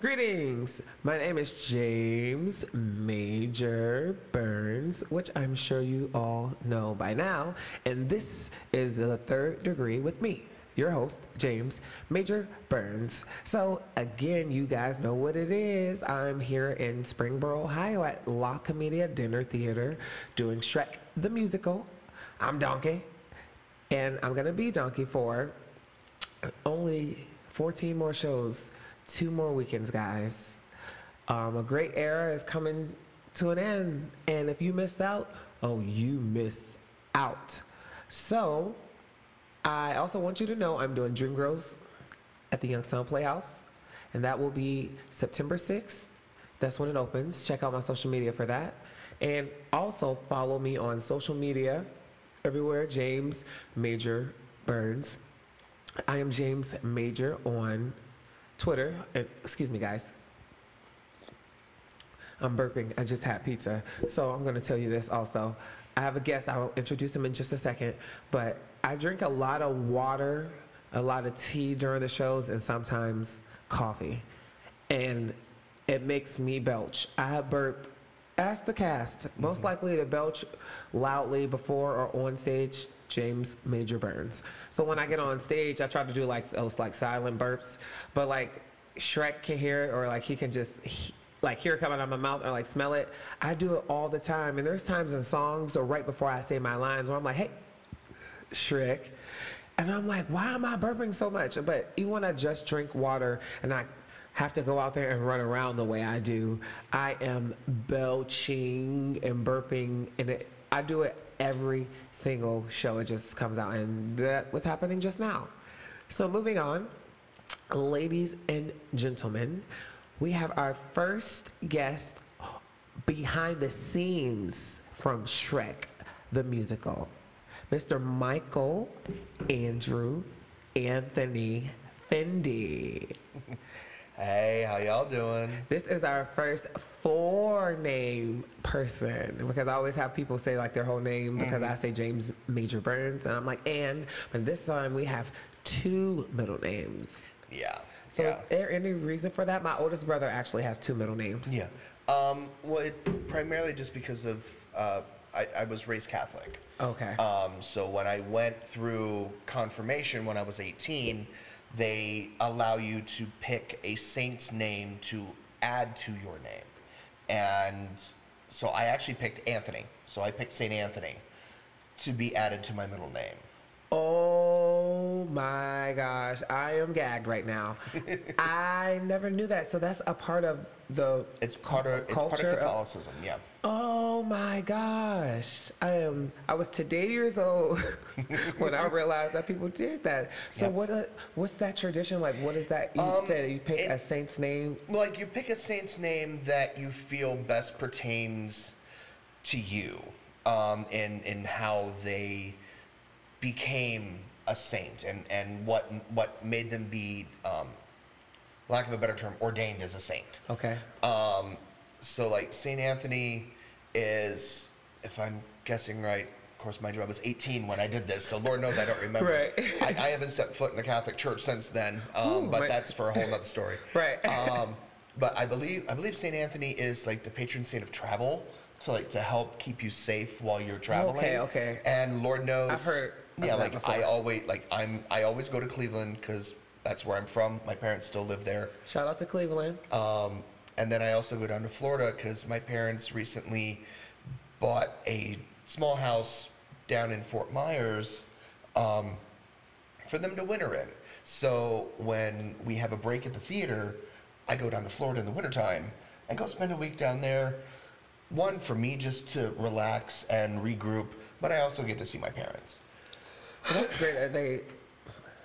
Greetings. My name is James Major Burns, which I'm sure you all know by now. And this is the third degree with me, your host, James Major Burns. So, again, you guys know what it is. I'm here in Springboro, Ohio at La Comedia Dinner Theater doing Shrek the Musical. I'm Donkey, and I'm going to be Donkey for only 14 more shows, two more weekends, guys. Um, a great era is coming to an end, and if you missed out, oh, you missed out. So, I also want you to know I'm doing Dream Girls at the Youngstown Playhouse, and that will be September 6th. That's when it opens. Check out my social media for that. And also follow me on social media everywhere, James Major Burns. I am James Major on Twitter. And, excuse me, guys. I'm burping. I just had pizza. So I'm going to tell you this also. I have a guest. I'll introduce him in just a second. But I drink a lot of water, a lot of tea during the shows, and sometimes coffee. And it makes me belch. I burp. Ask the cast. Most mm-hmm. likely to belch loudly before or on stage. James Major Burns. So when I get on stage, I try to do like those like silent burps, but like Shrek can hear it or like he can just he, like hear it coming out of my mouth or like smell it. I do it all the time, and there's times in songs or right before I say my lines where I'm like, "Hey, Shrek," and I'm like, "Why am I burping so much?" But even when I just drink water and I have to go out there and run around the way I do, I am belching and burping, and it, I do it every single show. It just comes out, and that was happening just now. So moving on, ladies and gentlemen, we have our first guest behind the scenes from Shrek the musical, Mr. Michael Andrew Anthony Fendi. Hey, how y'all doing? This is our first four name person because I always have people say like their whole name because I say James Major Burns and I'm like and but this time we have two middle names. Yeah. So yeah. is there any reason for that? My oldest brother actually has two middle names. Yeah. Um, well, it, primarily just because of uh, I, I was raised Catholic. Okay. Um, so when I went through confirmation when I was 18, they allow you to pick a saint's name to add to your name. And so I actually picked Anthony. So I picked St. Anthony to be added to my middle name. Oh my gosh, I am gagged right now. I never knew that. So that's a part of the It's part of it's part culture of of- Catholicism, yeah. Oh my gosh. I am I was today years old when I realized that people did that. So Yep. what uh, what's that tradition like? What is that you Um, said you pick it- a saint's name? like you pick a saint's name that you feel best pertains to you um, in in how they became a saint and and what what made them be um, lack of a better term ordained as a saint Okay. um, so like saint anthony is if i'm guessing right of course my job was 18 when i did this so lord knows i don't remember Right. I, I haven't set foot in a catholic church since then um, Ooh, but my- that's for a whole nother story Right. um, but I believe I believe Saint Anthony is like the patron saint of travel to like to help keep you safe while you're traveling. Okay, okay. And Lord knows, I've heard Yeah, like before. I always like I'm I always go to Cleveland because that's where I'm from. My parents still live there. Shout out to Cleveland. Um, and then I also go down to Florida because my parents recently bought a small house down in Fort Myers um, for them to winter in. So when we have a break at the theater, I go down to Florida in the wintertime and go spend a week down there. One, for me just to relax and regroup, but I also get to see my parents. That's great. that They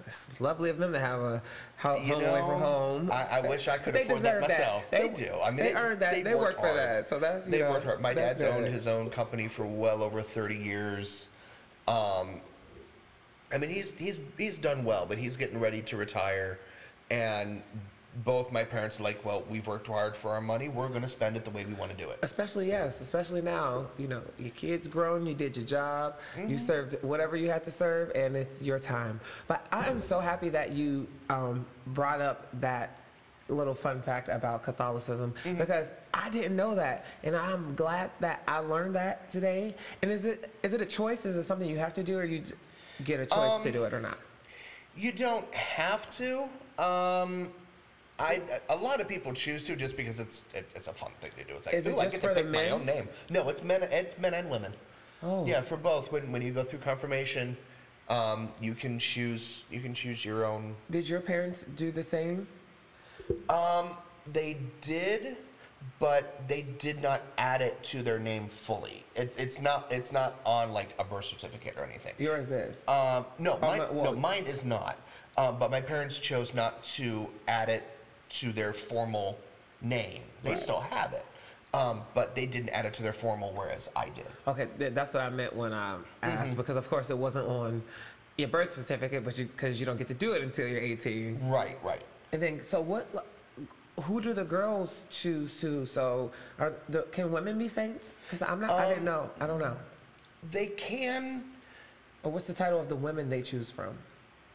it's lovely of them to have a ho- You home away from know, home. I, I wish I could They afford that deserve that. myself. They- They, do. I mean, they earned that. They, They worked for hard. that. So that's, they know, worked hard. My dad's owned his own company for well over 30 years. Um, I mean, he's he's he's done well, but he's getting ready to retire, and both my parents are like, well, we've worked hard for our money. We're going to spend it the way we want to do it. Especially yes, especially now. You know, your kid's grown. You did your job. You served whatever you had to serve, and it's your time. But I am so happy that you um, brought up that little fun fact about Catholicism Mm-hmm. because I didn't know that, and I'm glad that I learned that today. And is it is it a choice? Is it something you have to do, or you get a choice Um, to do it or not? You don't have to. Um, I a lot of people choose to just because it's it, it's a fun thing to do. It's like Is it "Ooh, I just get for to the pick my men? own name. No, it's men. It's men and women. Oh. Yeah, for both. When when you go through confirmation, um, you can choose you can choose your own. Did your parents do the same? Um, they did, but they did not add it to their name fully. It, it's not it's not on like a birth certificate or anything. Yours is. Um, no, mine, my- well- no, mine is not. Um, but my parents chose not to add it to their formal name. They Right. still have it, um, but they didn't add it to their formal, whereas I did. Okay, th- that's what I meant when I asked Mm-hmm. because of course it wasn't on your birth certificate, but you because you don't get to do it until you're 18. Right, right. And then, so what? Who do the girls choose to? So, are the, can women be saints? Because I'm not. I didn't Um, know. I don't know. They can Or what's the title of the women they choose from?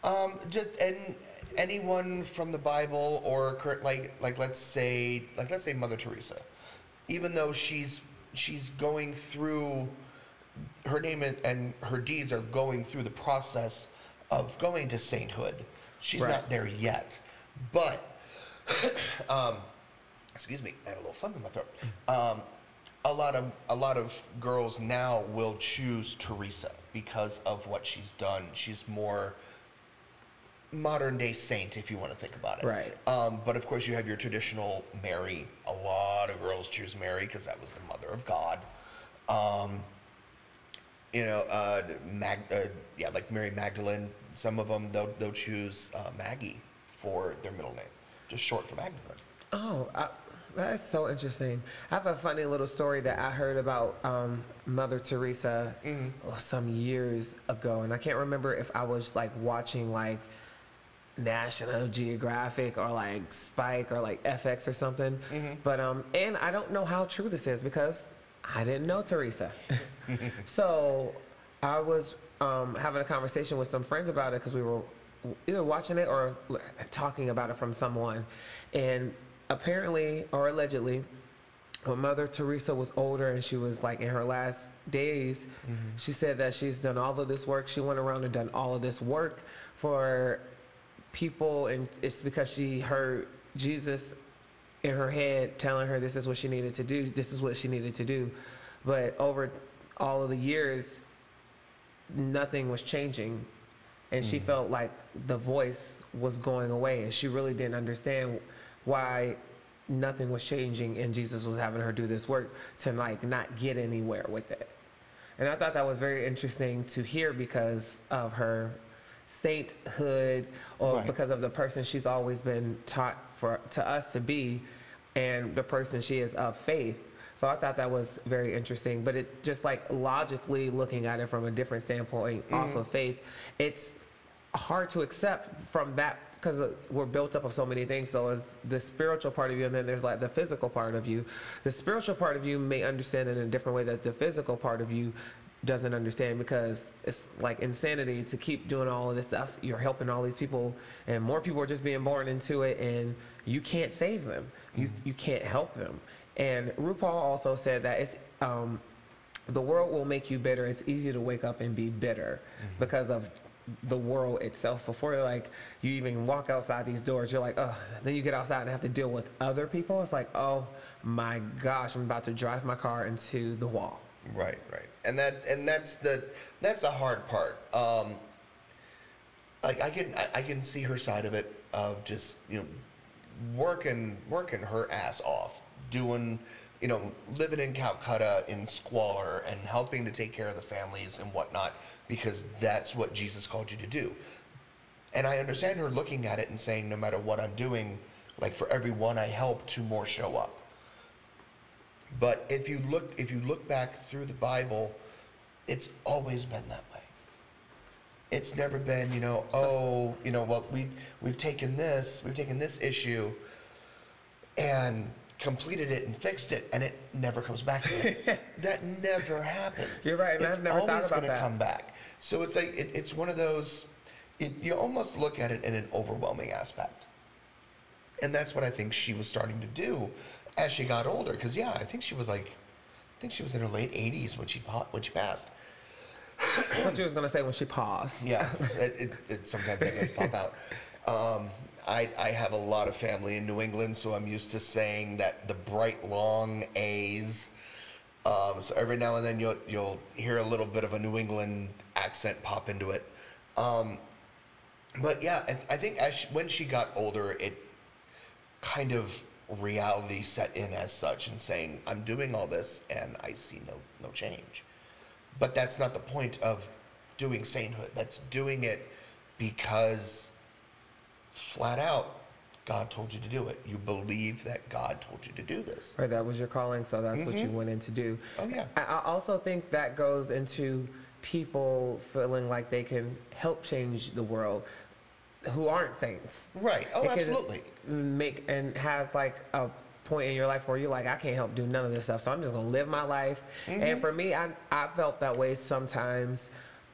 um, just and anyone from the Bible or cur- like like let's say like let's say Mother Teresa, even though she's she's going through her name and, and her deeds are going through the process of going to sainthood. She's Right. not there yet, but um, excuse me, I had a little thumb in my throat. Um, a lot of a lot of girls now will choose Teresa because of what she's done. She's more modern day saint, if you want to think about it. Right. Um, but of course, you have your traditional Mary. A lot of girls choose Mary because that was the mother of God. Um, you know, uh, Mag, uh, yeah, like Mary Magdalene. Some of them they'll they'll choose uh, Maggie for their middle name, just short for Magdalene. Oh, I, that's so interesting. I have a funny little story that I heard about um, Mother Teresa oh, some years ago, and I can't remember if I was like watching like National Geographic or like Spike or like FX or something. But um, and I don't know how true this is because I didn't know Teresa. so I was um, having a conversation with some friends about it because we were either watching it or talking about it from someone, and apparently or allegedly. When Mother Teresa was older and she was like in her last days, she said that she's done all of this work. She went around and done all of this work for people, and it's because she heard Jesus in her head telling her this is what she needed to do, this is what she needed to do. But over all of the years, nothing was changing. And she mm. felt like the voice was going away, and she really didn't understand why nothing was changing and Jesus was having her do this work to like not get anywhere with it. And I thought that was very interesting to hear because of her sainthood or Right. because of the person she's always been taught for to us to be and the person she is of faith. So I thought that was very interesting, but it just like logically looking at it from a different standpoint off mm-hmm. of faith, it's hard to accept from that because uh, we're built up of so many things. So it's the spiritual part of you, and then there's like the physical part of you. The spiritual part of you may understand it in a different way that the physical part of you doesn't understand because it's like insanity to keep doing all of this stuff. You're helping all these people, and more people are just being born into it, and you can't save them. You you can't help them. And RuPaul also said that it's um, the world will make you bitter. It's easy to wake up and be bitter because of the world itself. Before like you even walk outside these doors, you're like, oh. Then you get outside and have to deal with other people. It's like, oh my gosh, I'm about to drive my car into the wall. Right, right, and that and that's the that's the hard part. Um, like I can I, I can see her side of it of just you know working working her ass off, doing you know living in Calcutta in squalor and helping to take care of the families and whatnot because that's what Jesus called you to do. And I understand her looking at it and saying, no matter what I'm doing, like for every one I help, two more show up. But if you look if you look back through the Bible, it's always been that way. It's never been, you know, oh, you know, well we we've taken this, we've taken this issue and completed it and fixed it and it never comes back again. that never happens. You're right, it's I've never thought always about gonna that. come back. So it's like it, it's one of those it, you almost look at it in an overwhelming aspect. And that's what I think she was starting to do as she got older. Because yeah, I think she was like, I think she was in her late 80s when she pa- when she passed. What you was gonna say when she passed? Yeah, it, it, it sometimes that does pop out. Um, I, I have a lot of family in New England, so I'm used to saying that the bright long A's. Um, so every now and then you'll you'll hear a little bit of a New England accent pop into it. Um, but yeah, I, I think as she, when she got older, it kind of reality set in as such, and saying, "I'm doing all this, and I see no no change." But that's not the point of doing sainthood. That's doing it because flat out God told you to do it. You believe that God told you to do this. Right, that was your calling, so that's what you mm-hmm. went in to do. Oh, yeah. I I also think that goes into people feeling like they can help change the world who aren't saints. Right. Oh, It absolutely. Make and has like a point in your life where you're like, I can't help do none of this stuff, so I'm just gonna live my life. Mm-hmm. And for me, I I felt that way sometimes.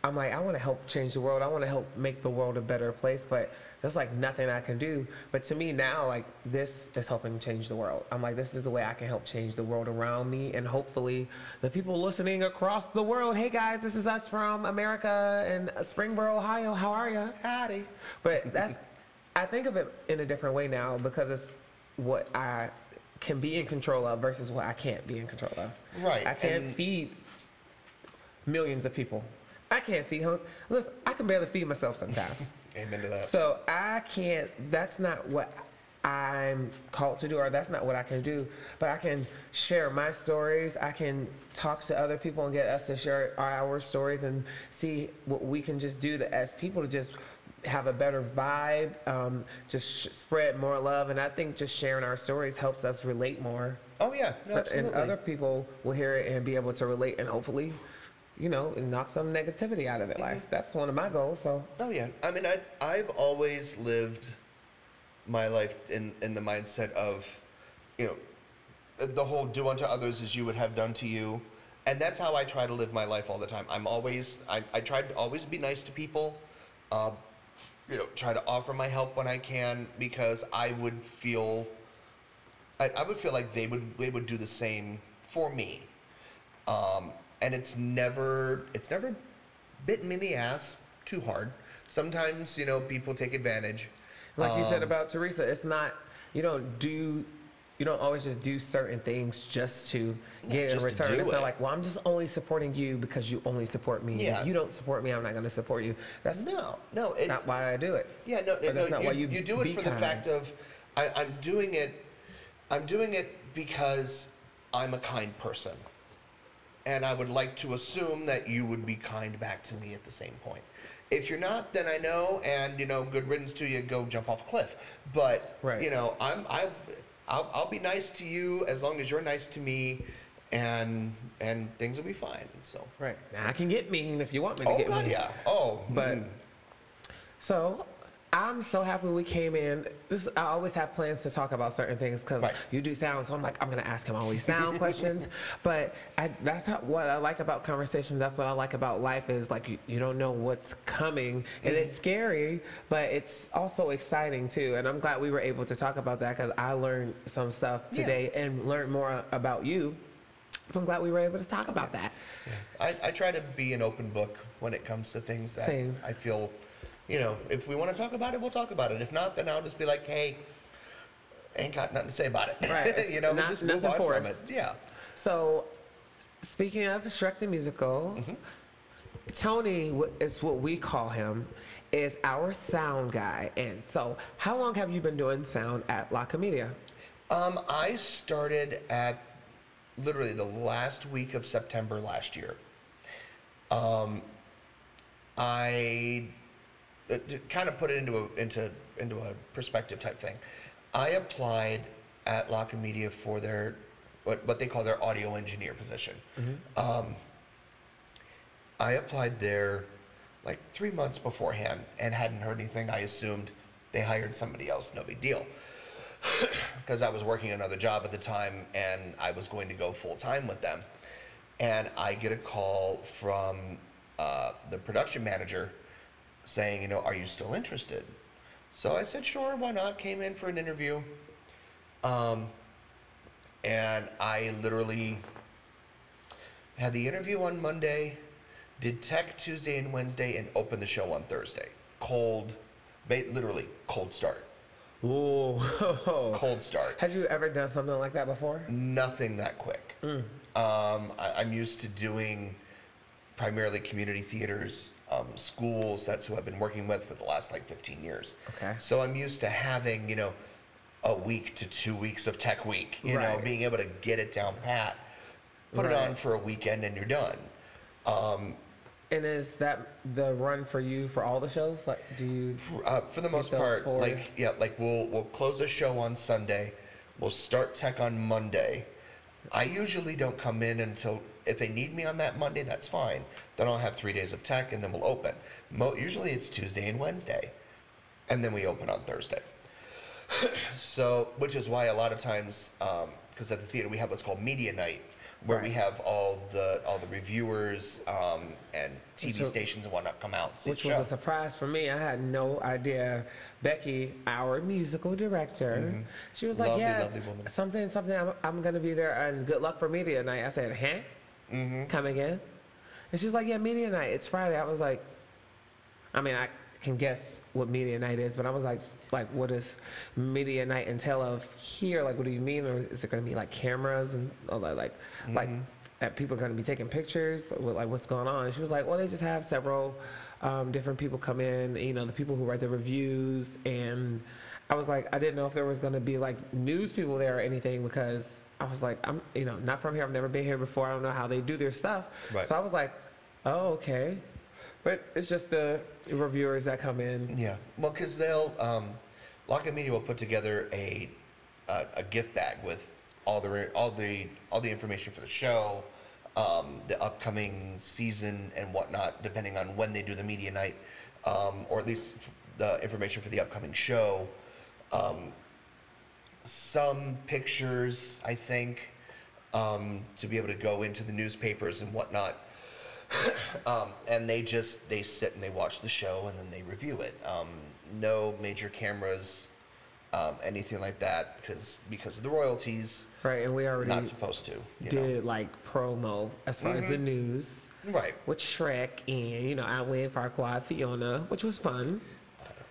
I'm like, I want to help change the world. I want to help make the world a better place, but there's like nothing I can do. But to me now, like this is helping change the world. I'm like, this is the way I can help change the world around me, and hopefully the people listening across the world. Hey guys, this is us from America and Springboro, Ohio. How are you? Howdy. But that's, I think of it in a different way now because it's what I can be in control of versus what I can't be in control of. Right, I can't and- feed millions of people. I can't feed hung. Listen, I can barely feed myself sometimes. Amen to that. So I can't, that's not what I'm called to do, or that's not what I can do. But I can share my stories. I can talk to other people and get us to share our stories and see what we can just do to, as people to just have a better vibe, um, just sh- spread more love. And I think just sharing our stories helps us relate more. Oh yeah, no, and other people will hear it and be able to relate and hopefully, you know, knock some negativity out of Mm-hmm. their life. That's one of my goals. So Oh yeah. I mean, I I've always lived my life in in the mindset of, you know, the whole do unto others as you would have done to you, and that's how I try to live my life all the time. I'm always I I try to always be nice to people. Uh, you know, try to offer my help when I can because I would feel. I, I would feel like they would they would do the same for me um, and it's never it's never bitten me in the ass too hard. Sometimes you know people take advantage. Like you said Um, about Teresa, it's not you don't do you don't always just do certain things just to get in just to return. It's not it. like, well, I'm just only supporting you because you only support me. Yeah. If you don't support me, I'm not going to support you. That's No, no, it, not why I do it. yeah, no, no, not you, why you you do it for the fact of I, I'm doing it. I'm doing it because I'm a kind person, and I would like to assume that you would be kind back to me at the same point. If you're not, then I know, and you know, good riddance to you. Go jump off a cliff. But Right. you know, I'm I, I'll, I'll be nice to you as long as you're nice to me, and and things will be fine. So. Right. Now, I can get mean if you want me to Oh get God, mean. yeah. Oh, But mm. so I'm so happy we came in. This I always have plans to talk about certain things because Right. you do sound. So I'm like, I'm gonna ask him all these sound questions. But I, that's how, what I like about conversations. That's what I like about life is like you, you don't know what's coming, and Mm-hmm. it's scary, but it's also exciting too. And I'm glad we were able to talk about that because I learned some stuff Yeah. today and learned more about you. So I'm glad we were able to talk about that. I, I try to be an open book when it comes to things that Same. I feel, you know, if we want to talk about it, we'll talk about it. If not, then I'll just be like, hey, ain't got nothing to say about it. Right. you know, we Not- just move nothing on for from us. it. Yeah. So, speaking of Shrek the Musical, Mm-hmm. Tony is what we call him, is our sound guy. And so, how long have you been doing sound at La Comedia? Um, I started at literally the last week of September last year. Um, I uh, to kind of put it into a into into a perspective type thing. I applied at La Comedia for their what what they call their audio engineer position. Um, I applied there like three months beforehand and hadn't heard anything. I assumed they hired somebody else. No big deal because I was working another job at the time and I was going to go full time with them. And I get a call from uh, the production manager saying, you know, are you still interested? So I said, sure, why not? Came in for an interview. Um, and I literally had the interview on Monday, did tech Tuesday and Wednesday, and opened the show on Thursday. Cold, literally cold start. Ooh. Cold start. Had you ever done something like that before? Nothing that quick. Um, I, I'm used to doing primarily community theaters, um, schools. That's who I've been working with for the last like 15 years. Okay. So I'm used to having, you know, a week to two weeks of tech week, you know, being able to get it down pat, put it on for a weekend and you're done. Um, And is that the run for you for all the shows? Like, do you? Uh, for the most part, forward. like yeah, like we'll we'll close a show on Sunday. We'll start tech on Monday. I usually don't come in until if they need me on that Monday, that's fine. Then I'll have three days of tech, and then we'll open. Mo- usually it's Tuesday and Wednesday, and then we open on Thursday. so, which is why a lot of times, um, because at the theater we have what's called media night, where we Right. have all the all the reviewers um, and TV Which stations and whatnot come out. and see Which was show. a surprise for me. I had no idea. Becky, our musical director, she was like, Mm-hmm. Lovely, "Yes, lovely woman. something, something. I'm, I'm gonna be there, and good luck for media night." I said, "Huh? Mm-hmm. Come again?" And she's like, "Yeah, media night. It's Friday." I was like, I mean, I can guess what media night is, but I was like, like, what does media night entail of here? Like, what do you mean? Or is it going to be like cameras and all that, like, like that people are going to be taking pictures? Like, what's going on? And she was like, well, they just have several um, different people come in. You know, the people who write the reviews, and I was like, I didn't know if there was going to be like news people there or anything because. I was like, I'm, you know, not from here. I've never been here before. I don't know how they do their stuff. Right. So I was like, oh, okay. But it's just the reviewers that come in. Yeah, well, because they'll um, La Comedia will put together a, a a gift bag with all the all the all the information for the show, um, the upcoming season and whatnot, depending on when they do the media night, um, or at least the information for the upcoming show. Um, some pictures, I think, um, to be able to go into the newspapers and whatnot. um, and they just they sit and they watch the show and then they review it. Um, no major cameras, um, anything like that, because because of the royalties, Right, and we already not supposed to. You did like promo as far as the news? Right. with Shrek and, you know, Outwin, Farquaad, Fiona, which was fun.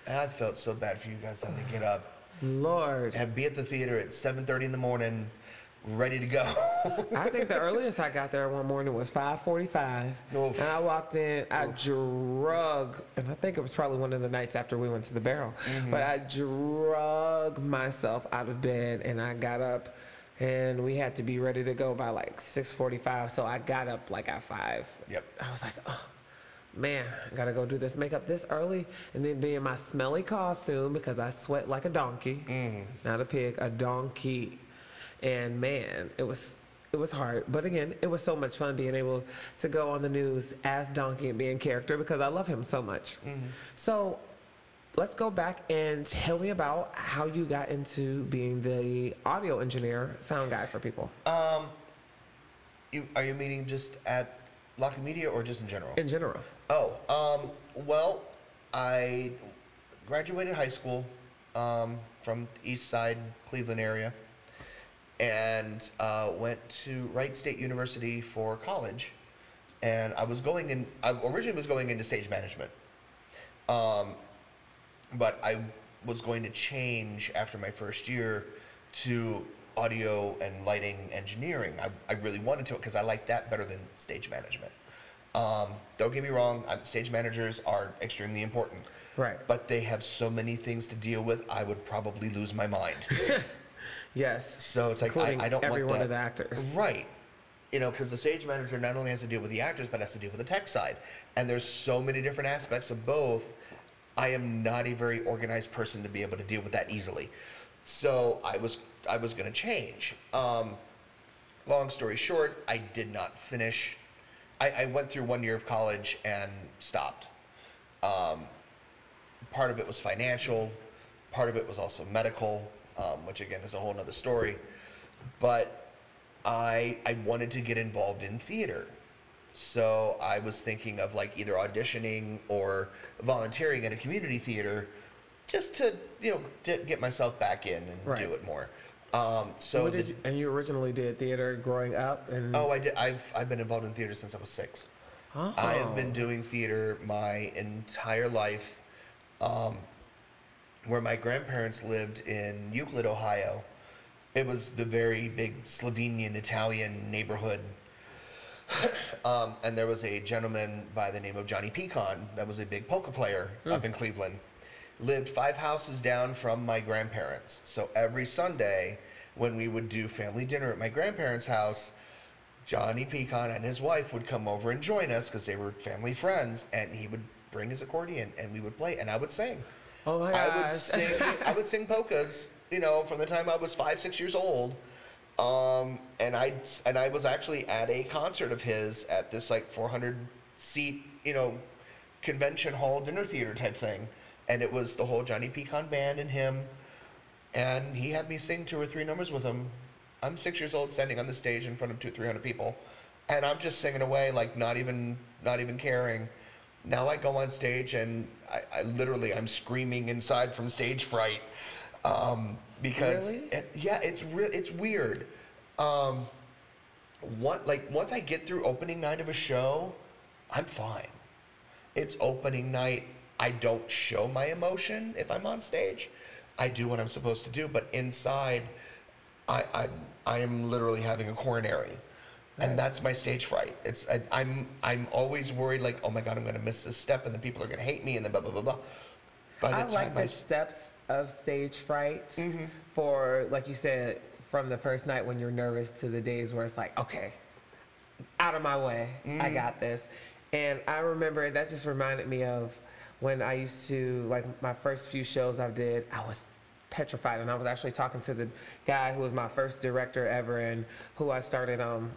And I felt so bad for you guys having to get up Lord. and be at the theater at 7:30 in the morning, ready to go. I think the earliest I got there one morning was 5:45, Oof. and I walked in. I drug, and I think it was probably one of the nights after we went to the Barrel, Mm-hmm. but I drug myself out of bed, and I got up, and we had to be ready to go by like 6:45. So I got up like at five. Yep. I was like, oh. Man, I gotta go do this makeup this early and then be in my smelly costume because I sweat like a donkey. Not a pig, a donkey. And man, it was it was hard. But again, it was so much fun being able to go on the news as Donkey and be in character because I love him so much. So let's go back and tell me about how you got into being the audio engineer, sound guy for people um, you are you meaning just at La Comedia or just in general? in general. Oh, um, well, I graduated high school um, from the East Side, Cleveland area, and uh, went to Wright State University for college. And I was going in. I originally was going into stage management, um, but I was going to change after my first year to audio and lighting engineering. I, I really wanted to because I liked that better than stage management. Um, don't get me wrong, i stage managers are extremely important. Right. But they have so many things to deal with, I would probably lose my mind. Yes. so it's like, I, I don't know every one of the actors. Right. You know, because the stage manager not only has to deal with the actors, but has to deal with the tech side. And there's so many different aspects of both. I am not a very organized person to be able to deal with that easily. So I was I was going to change. Um, long story short, I did not finish. I, I went through one year of college and stopped. Um, part of it was financial, part of it was also medical, um, which again is a whole nother story. But I I wanted to get involved in theater. So I was thinking of like either auditioning or volunteering at a community theater just to you know di- get myself back in and Right. do it more. Um, so What the- you, and you originally did theater growing up, and oh, I did. I've I've been involved in theater since I was six. Oh. I have been doing theater my entire life. Um, where my grandparents lived in Euclid, Ohio. It was the very big Slovenian Italian neighborhood. um, and there was a gentleman by the name of Johnny Pecon that was a big polka player up in Cleveland. Lived five houses down from my grandparents. So every Sunday, when we would do family dinner at my grandparents' house, Johnny Pecon and his wife would come over and join us because they were family friends, and he would bring his accordion and we would play, and I would sing. Oh my I would gosh. sing. I would sing polkas. You know, from the time I was five, six years old. Um, and I and I was actually at a concert of his at this like 400 seat, you know, convention hall dinner theater type thing, and it was the whole Johnny Pecon band and him, and he had me sing two or three numbers with him. I'm six years old, standing on the stage in front of two, three hundred people, and I'm just singing away like not even not even caring. Now I go on stage and I, I literally I'm screaming inside from stage fright um, because Really? it- yeah, it's real. It's weird. Um, what like once I get through opening night of a show, I'm fine. It's opening night. I don't show my emotion if I'm on stage. I do what I'm supposed to do, but inside, I I I am literally having a coronary, and that's my stage fright. It's I, I'm I'm always worried like oh my god I'm gonna miss this step and then people are gonna hate me and then blah blah blah blah. By the I time like I the steps of stage fright Mm-hmm. for, like you said, from the first night when you're nervous to the days where it's like, okay, out of my way, Mm-hmm. I got this. And I remember that just reminded me of when I used to, like my first few shows I did, I was petrified. And I was actually talking to the guy who was my first director ever and who I started um,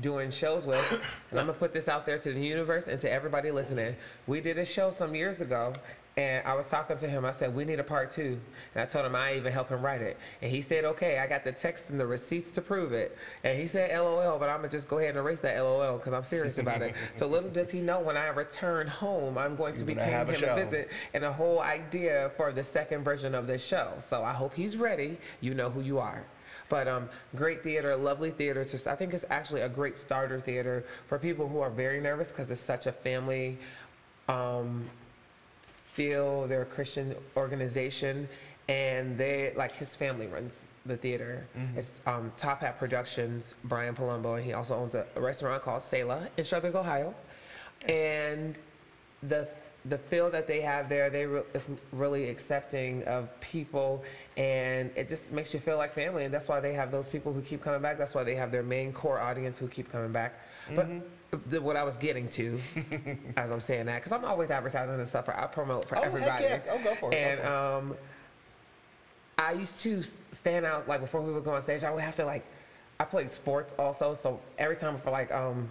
doing shows with. And I'm gonna put this out there to the universe and to everybody listening. We did a show some years ago, and I was talking to him. I said, We need a part two. And I told him I even help him write it. And he said, Okay, I got the text and the receipts to prove it. And he said, LOL, but I'm gonna just go ahead and erase that LOL because I'm serious about it. so little does he know when I return home, I'm going to be You're gonna paying have a him a visit and a whole idea for the second version of this show. So I hope he's ready. You know who you are. But um, great theater, lovely theater. To, I think it's actually a great starter theater for people who are very nervous because it's such a family um, feel. They're a Christian organization, and they like his family runs the theater. It's um, Top Hat Productions. Brian Palumbo, and he also owns a, a restaurant called Selah in Struthers, Ohio. And the the feel that they have there, they re- is really accepting of people, and it just makes you feel like family. And that's why they have those people who keep coming back. That's why they have their main core audience who keep coming back. But the, what I was getting to, as I'm saying that, because I'm always advertising and stuff. For, I promote for Oh, heck everybody. yeah. Oh, go for it, And um, I used to stand out like before we would go on stage. I would have to like, I played sports also, so every time for like um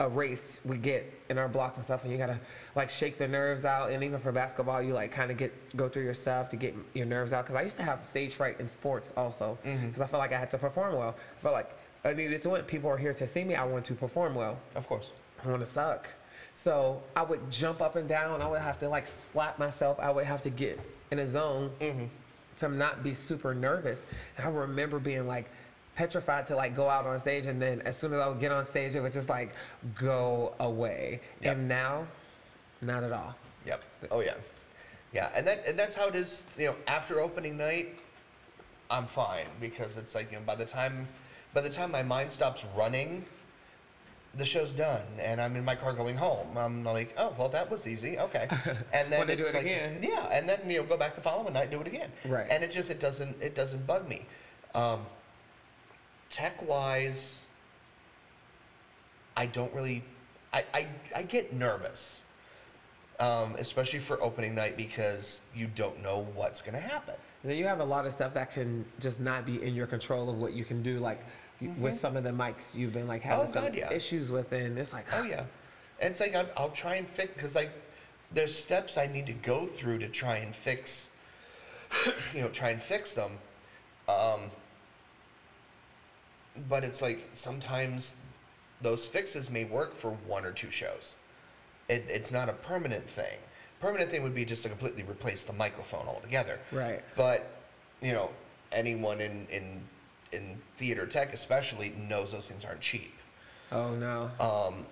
a race we get in our blocks and stuff, and you gotta like shake the nerves out. And even for basketball, you like kind of get go through your stuff to get your nerves out. Because I used to have stage fright in sports also, mm-hmm. because I felt like I had to perform well. I felt like I needed to win. People are here to see me. I want to perform well. of course. I want to suck. So I would jump up and down. I would have to like slap myself. I would have to get in a zone mm-hmm. to not be super nervous. And I remember being like petrified to like go out on stage, and then as soon as I would get on stage, it was just like go away. Yep. And now, not at all. Yep. Oh yeah. Yeah, and that and that's how it is. You know, after opening night, I'm fine because it's like you know by the time by the time my mind stops running, the show's done and I'm in my car going home. I'm like, oh well, that was easy. Okay, and then it's it like, again. Yeah, and then you know go back the following night, do it again. Right. And it just it doesn't it doesn't bug me. Um, tech wise, I don't really. I, I, I get nervous um, especially for opening night because you don't know what's going to happen. And then you have a lot of stuff that can just not be in your control of what you can do. Like you- with some of the mics, you've been like having Oh, some God, yeah. issues with, and it's like, Oh yeah, and it's like I'll, I'll try and fix because like there's steps I need to go through to try and fix, you know, try and fix them. Um, but it's like sometimes those fixes may work for one or two shows. It, it's not a permanent thing. permanent thing would be just to completely replace the microphone altogether. Right. But you know, anyone in in in theater tech especially knows those things aren't cheap. Oh no. Um,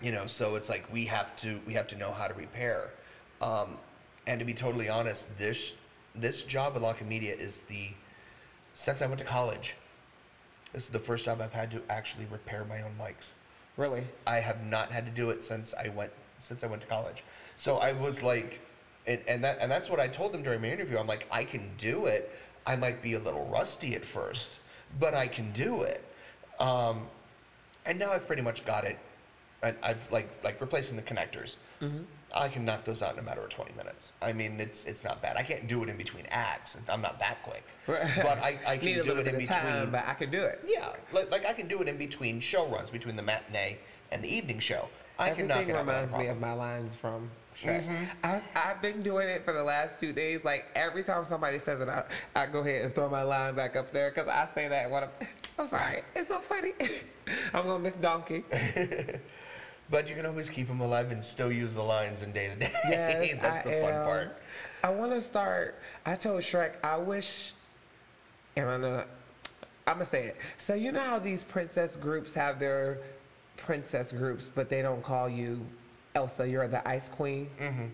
you know, so it's like we have to we have to know how to repair. Um, and to be totally honest, this this job at La Comedia is the since I went to college. This is the first job I've had to actually repair my own mics. really? I have not had to do it since I went since I went to college. So I was like, and, and that and that's what I told them during my interview. I'm like, I can do it. I might be a little rusty at first, but I can do it. Um, and now I've pretty much got it. I, I've like like replacing the connectors. I can knock those out in a matter of 20 minutes. I mean, it's it's not bad. I can't do it in between acts. I'm not that quick, but I, I can do it in between. time, but I can do it. Yeah, like, like I can do it in between show runs, between the matinee and the evening show. I can knock Everything it out. reminds me of my lines from Shrek. Mm-hmm. I, I've been doing it for the last two days. Like every time somebody says it, I, I go ahead and throw my line back up there because I say that. What I'm, I'm sorry, it's so funny. I'm gonna miss Donkey. But you can always keep them alive and still use the lines in day to day. Yes, That's I the fun am. part. I want to start. I told Shrek, I wish, and I'm gonna, I'm gonna say it. So you know how these princess groups have their princess groups, but they don't call you Elsa. You're the Ice Queen. Mm-hmm.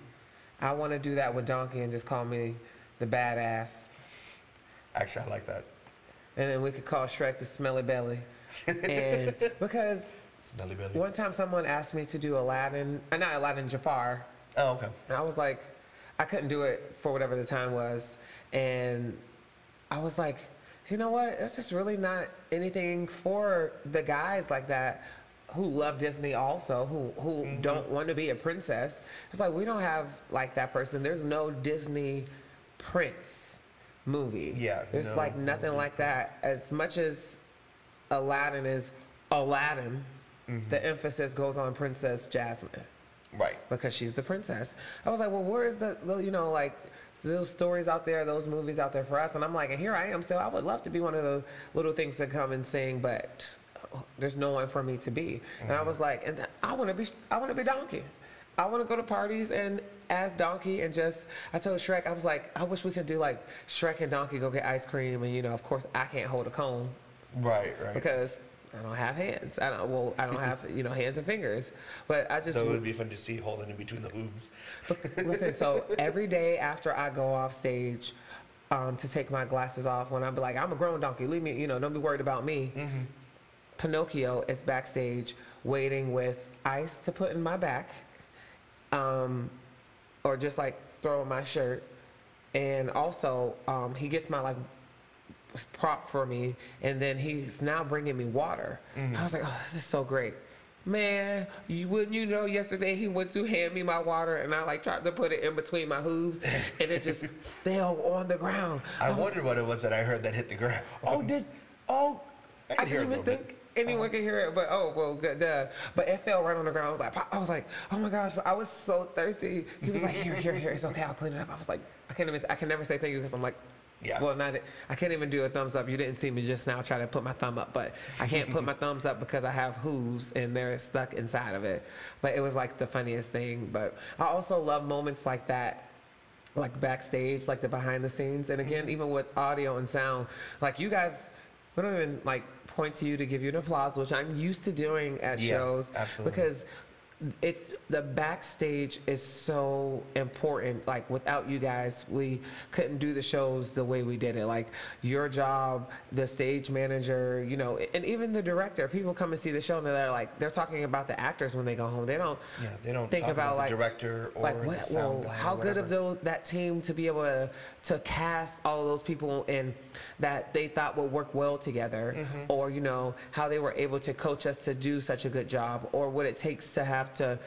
I want to do that with Donkey and just call me the badass, Actually, I like that. and then we could call Shrek the Smelly Belly, and because. Smelly belly. One time someone asked me to do Aladdin, uh, not Aladdin, Jafar, Oh, okay. And I was like, I couldn't do it for whatever the time was. And I was like, you know what? It's just really not anything for the guys like that who love Disney also, who, who Mm-hmm. don't want to be a princess. It's like, we don't have like that person. There's no Disney prince movie. Yeah, There's no like nothing Disney like that. As much as Aladdin is Aladdin, Mm-hmm. the emphasis goes on Princess Jasmine Right. because she's the princess. I was like, well, where is the, you know, like those stories out there, those movies out there for us? And I'm like, and here I am still. I would love to be one of the little things to come and sing, but uh, there's no one for me to be. And I was like, and I want to be, I want to be Donkey. I want to go to parties and as Donkey and just. I told Shrek, I was like, I wish we could do like Shrek and Donkey go get ice cream, and you know, of course, I can't hold a cone Right, right. because. I don't have hands. I don't. Well, I don't have you know hands and fingers. But I just so it would be fun to see holding in between the boobs. Listen, so every day after I go off stage um, to take my glasses off, when I'm like, I'm a grown donkey, leave me, you know, don't be worried about me. Pinocchio is backstage waiting with ice to put in my back, um, or just like throw in my shirt. And also, um, he gets my like prop for me, and then he's now bringing me water. Mm-hmm. I was like, oh, this is so great. Man, you wouldn't you know yesterday he went to hand me my water and I like tried to put it in between my hooves and it just fell on the ground. I was- wondered what it was that I heard that hit the ground. Oh, did oh I I, didn't even think anyone could hear it, but oh well, good. Duh. But it fell right on the ground. I was like, I was like, oh my gosh! But I was so thirsty. He was like, here, here, here. It's okay. I'll clean it up. I was like, I can't even. I can never say thank you because I'm like. Yeah. Well, not. I can't even do a thumbs up. You didn't see me just now try to put my thumb up, but I can't put my thumbs up because I have hooves and they're stuck inside of it. But it was like the funniest thing. But I also love moments like that like backstage, like the behind the scenes. And again, mm-hmm. even with audio and sound, like you guys, we don't even like point to you to give you an applause, which I'm used to doing at Yeah, shows. absolutely. Because it's the backstage is so important. Like without you guys, we couldn't do the shows the way we did it. Like your job, the stage manager, you know, and even the director. People come and see the show and they're like, they're talking about the actors when they go home. They don't Yeah, they don't think talk about, about, like the director or like the what, sound well, how good of those that team to be able to to cast all of those people and that they thought would work well together Mm-hmm. or you know how they were able to coach us to do such a good job or what it takes to have to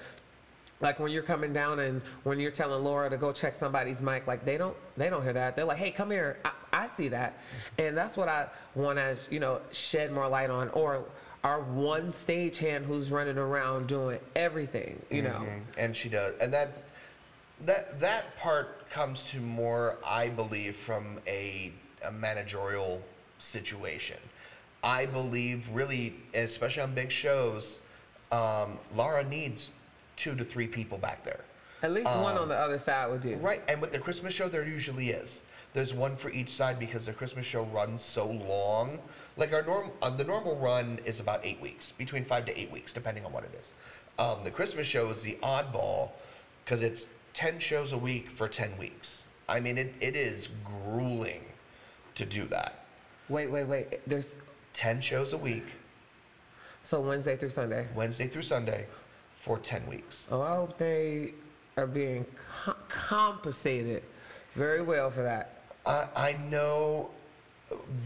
like when you're coming down and when you're telling Laura to go check somebody's mic, like they don't they don't hear that. They're like, hey, come here. I, I see that, and that's what I want to you know shed more light on. Or our one stagehand who's running around doing everything, you know. Mhm, and she does and that that that part comes to more i believe from a, a managerial situation i believe really especially on big shows um, laura needs two to three people back there At least one on the other side would do. Right, and with the Christmas show, there usually is. There's one for each side because the Christmas show runs so long. Like our norm, uh, the normal run is about eight weeks, between five to eight weeks, depending on what it is. Um, the Christmas show is the oddball because it's ten shows a week for ten weeks. I mean, it, it is grueling to do that. Wait, wait, wait. There's Ten shows a week, so Wednesday through Sunday. Wednesday through Sunday, for ten weeks. Oh, I hope they are being co- compensated very well for that. I, I know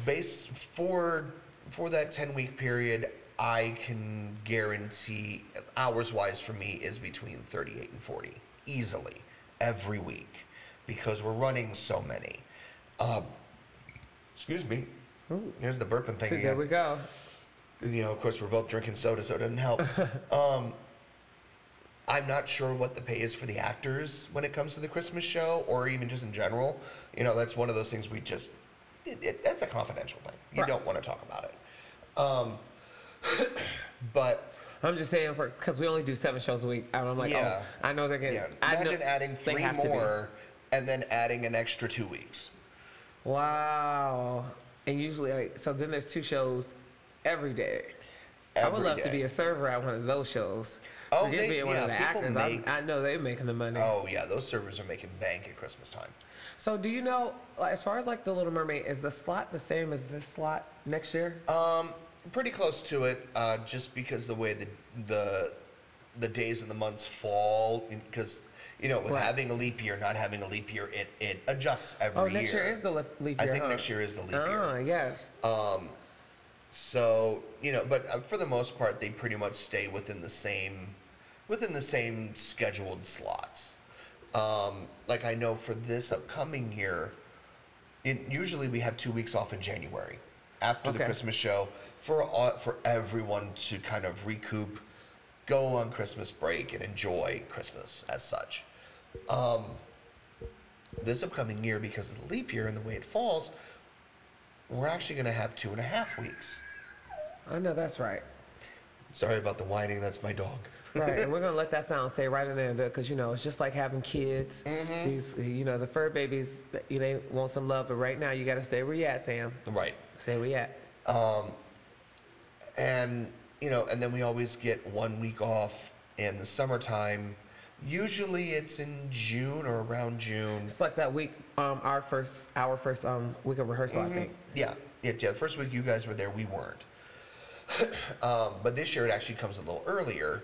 base for for that 10 week period I can guarantee hours wise for me is between 38 and 40 easily every week because we're running so many. Um, excuse me. Ooh. Here's the burping thing See, again there we go. you know, of course, we're both drinking soda, so it doesn't help. um, I'm not sure what the pay is for the actors when it comes to the Christmas show, or even just in general. You know, that's one of those things we just, it, it, that's a confidential thing. You Right. don't want to talk about it. Um, but I'm just saying for because we only do seven shows a week. And I'm like, Yeah. oh, I know they're getting. yeah, imagine adding three have to be. more and then adding an extra two weeks. Wow. And usually, like, so then there's two shows every day. I would Every love to be a server at one of those shows. Oh, Forget they- being one of the actors. Make- I know they're making the money. Oh yeah, those servers are making bank at Christmas time. So do you know, as far as like the Little Mermaid, is the slot the same as this slot next year? Um, pretty close to it, uh, just because the way the the the days and the months fall, because you know, with Right. having a leap year, not having a leap year, it it adjusts every year. oh, next year is the lip- leap I year. think huh? next year is the leap year. Ah, yes. So you know, but uh, for the most part, they pretty much stay within the same within the same scheduled slots. Um, like I know for this upcoming year, it, usually we have two weeks off in January after the Okay. Christmas show for all, for everyone to kind of recoup, go on Christmas break and enjoy Christmas as such. Um, this upcoming year, because of the leap year and the way it falls, we're actually going to have two and a half weeks. I know that's right. Sorry about the whining. That's my dog. Right, and we're gonna let that sound stay right in there because you know it's just like having kids. Mm-hmm. These, you know, the fur babies, you they want some love, but right now you gotta stay where you at, Sam. Right. Stay where you at. Um, and you know and then we always get one week off in the summertime usually it's in june or around june. It's like that week, um, our first, our first um week of rehearsal, I think. yeah. Yeah yeah the first week you guys were there we weren't. Um, but this year it actually comes a little earlier.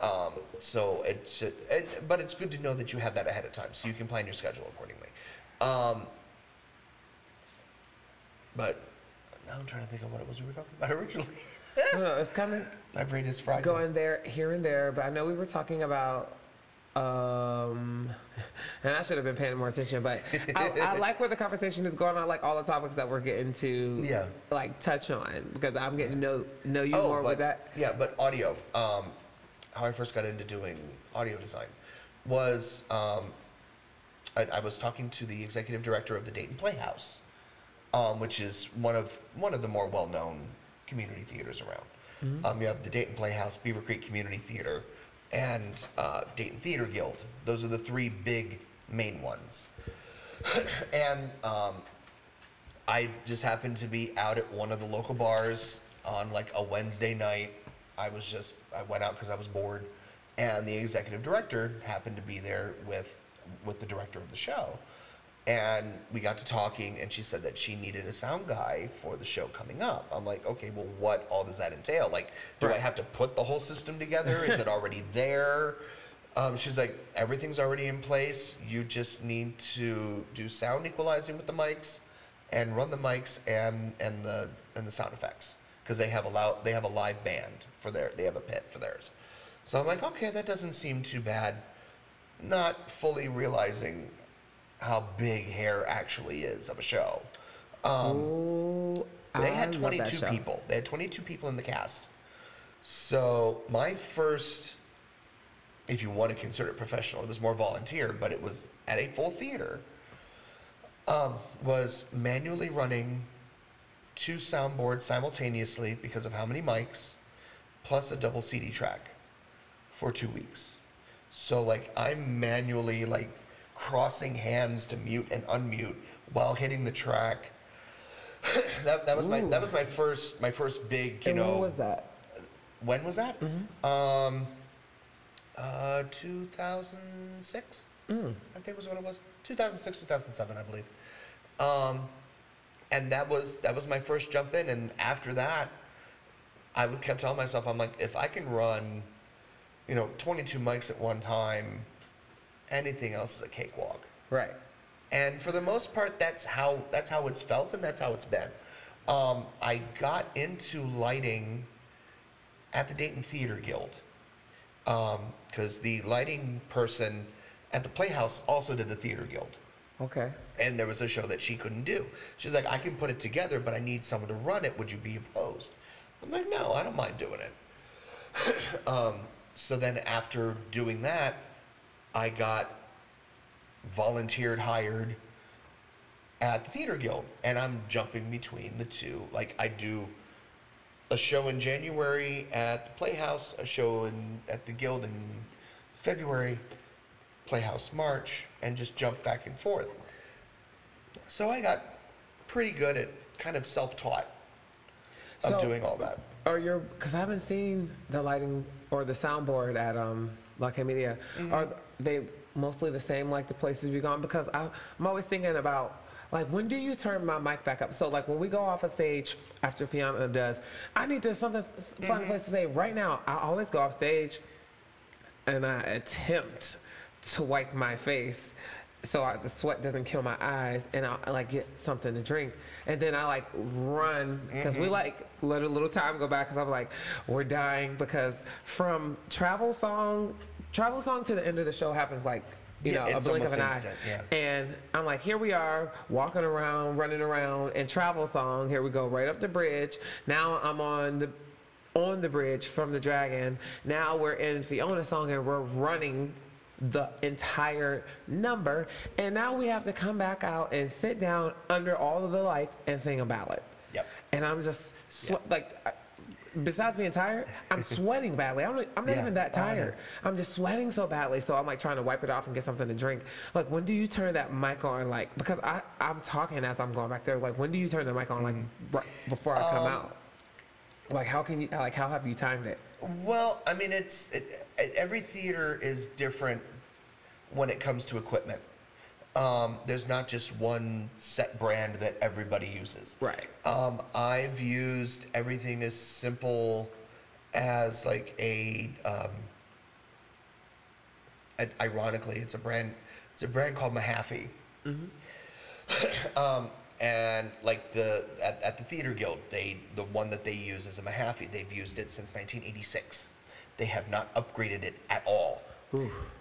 Um, so it's it, it, but it's good to know that you have that ahead of time so you can plan your schedule accordingly. Um, but now i'm trying to think of what it was we were talking about originally I don't know. It's kind of my brain is fried going there, here and there, but I know we were talking about. Um, and I should have been paying more attention, but I, I like where the conversation is going. I like all the topics that we're getting to, Yeah. like touch on because I'm getting to know know you Oh, more but, with that. Yeah, but audio. Um, how I first got into doing audio design was um, I, I was talking to the executive director of the Dayton Playhouse, um, which is one of one of the more well-known community theaters around. Um, you have the Dayton Playhouse, Beavercreek Community Theater, and uh, Dayton Theater Guild. Those are the three big main ones. and um, I just happened to be out at one of the local bars on like a Wednesday night. I was just I went out because I was bored, and the executive director happened to be there with with the director of the show, and we got to talking, and she said that she needed a sound guy for the show coming up. I'm like, okay, well, what all does that entail? Like, do I have to put the whole system together? Is it already there? Um, she's like, everything's already in place. You just need to do sound equalizing with the mics, and run the mics and and the and the sound effects because they have a loud they have a live band for their they have a pit for theirs. So I'm like, okay, that doesn't seem too bad. Not fully realizing how big hair actually is of a show. Ooh, They had love that 22 show. people. They had 22 people in the cast. So my first, if you want to consider it professional, it was more volunteer, but it was at a full theater. Um, was manually running two soundboards simultaneously because of how many mics, plus a double CD track for two weeks. So like I'm manually like crossing hands to mute and unmute while hitting the track. that, that was my that was my first my first big you and know when was that? when was that? Um, uh, 2006. Mm. I think was what it was. 2006, 2007, I believe. Um, and that was that was my first jump in. And after that, I would kept telling myself, I'm like, if I can run, you know, 22 mics at one time, anything else is a cakewalk. Right. And for the most part, that's how that's how it's felt, and that's how it's been. Um, I got into lighting at the Dayton Theater Guild because the lighting person at the Playhouse also did the Theater Guild, Okay. and there was a show that she couldn't do. She's like, I can put it together, but I need someone to run it. Would you be opposed? I'm like, no, I don't mind doing it. um, so then after doing that, I got volunteered hired at the theater guild and i'm jumping between the two like i do a show in january at the playhouse a show in at the guild in february playhouse march and just jump back and forth so i got pretty good at kind of self-taught of So- doing all that Are your because I haven't seen the lighting or the soundboard at um La Comedia. Mm-hmm. Are they mostly the same like the places we've gone? Because I, I'm always thinking about like when do you turn my mic back up? So like when we go off a stage after Fiona does, I need to something Mm-hmm. find a place to say right now. I always go off stage and I attempt to wipe my face so I, the sweat doesn't kill my eyes and I, I like get something to drink and then I like run because we like let a little time go back because I'm like we're dying because from travel song travel song to the end of the show happens like you Yeah, know a blink of an almost eye yeah. and I'm like here we are walking around running around and travel song here we go right up the bridge now I'm on the on the bridge from the dragon. Now we're in Fiona song and we're running the entire number. And now we have to come back out and sit down under all of the lights and sing a ballad. Yep. And I'm just swe- like, I- besides being tired, I'm sweating badly. I'm, not- I'm not Yeah. even that Oh, tired. I'm just sweating so badly. So I'm like trying to wipe it off and get something to drink. Like, when do you turn that mic on? Like, because I, I'm talking as I'm going back there. Like, when do you turn the mic on? Like, right before I come Um, out? Like, how can you, like, how have you timed it? Well, I mean, it's it, it- every theater is different when it comes to equipment. Um, there's not just one set brand that everybody uses. Right. Um, I've used everything as simple as like a, um, ironically, it's a brand. It's a brand called Mahaffey. um, and like the at, at the theater guild, they the one that they use is a Mahaffey. They've used it since 1986. They have not upgraded it at all.